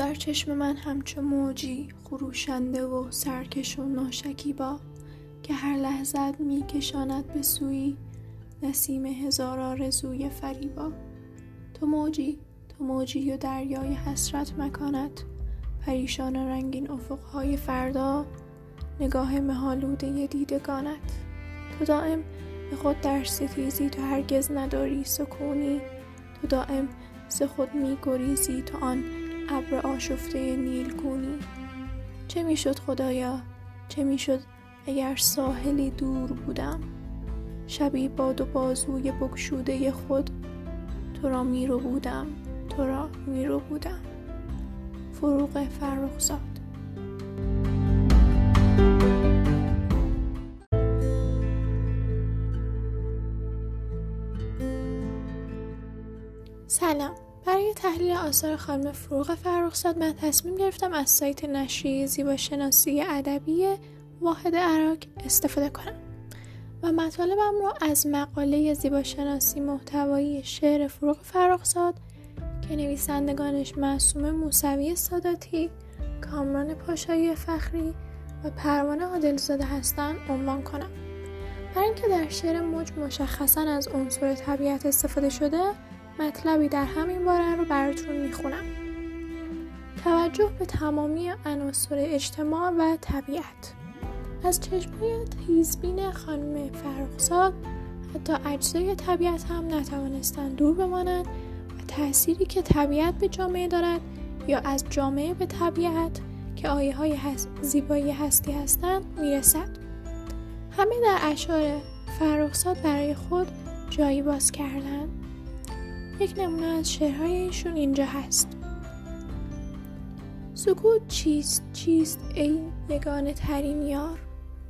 در چشم من همچو موجی خروشنده و سرکش و ناشکیبا که هر لحظت می کشاند به سوی نسیم هزار آرزوی فریبا. تو موجی تو موجی و دریای حسرت مکانت. پریشان رنگین افقهای فردا نگاه مهالوده دیدگانت. تو دائم به خود در ستیزی تو هرگز نداری سکونی. تو دائم ز خود می گریزی تو آن ابر آشفته نیلگونی. چه می‌شد خدایا؟ چه می‌شد اگر ساحلی دور بودم؟ شبی باد و بازوی بکشوده خود تو را میرو بودم تو را میرو بودم فروغ فرخزاد. سلام. برای تحلیل آثار خانم فروغ فرخزاد من تصمیم گرفتم از سایت نشریه زیبا شناسی ادبی واحد عراق استفاده کنم و مطالبم رو از مقاله زیبا شناسی محتوایی شعر فروغ فرخزاد که نویسندگانش معصوم موسوی ساداتی کامران پاشایی فخری و پروانه عادلزاده هستند عنوان کنم. برای اینکه در شعر موج مشخصا از عنصر طبیعت استفاده شده مطلبی در همین باره رو براتون می‌خونم. توجه به تمامی عناصر اجتماع و طبیعت. از چشمهای تیزبین خانم فرخزاد حتی اجزای طبیعت هم نتوانستند دور بمانند و تأثیری که طبیعت به جامعه دارد یا از جامعه به طبیعت که آیه های زیبایی هستی هستند می‌رسد. همه در اشعار فرخزاد برای خود جایی باز کردند. یک نمونه از شعرهای ایشون اینجا هست. سکوت چیست؟ چیست ای یگانه ترین یار؟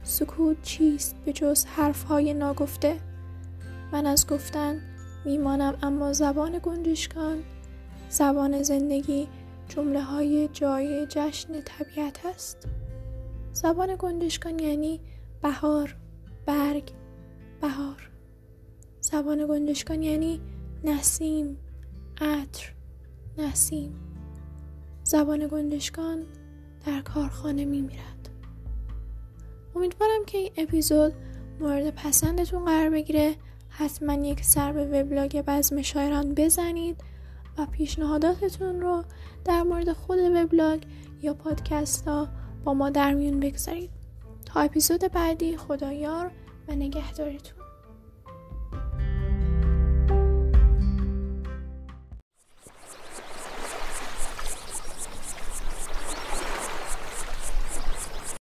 سکوت چیست به جز حرفهای ناگفته؟ من از گفتن میمانم اما زبان گنجشکان زبان زندگی جمله های جای جشن طبیعت است. زبان گنجشکان یعنی بهار برگ بهار. زبان گنجشکان یعنی نسیم عطر نسیم. زبان گنجشکان در کارخانه میمیرد امیدوارم که این اپیزود مورد پسندتون قرار بگیره. حتما یک سر به وبلاگ بزم شاعران بزنید و پیشنهاداتتون رو در مورد خود وبلاگ یا پادکست ها با ما در میون بگذارید. تا اپیزود بعدی خدایار و نگهدارتون.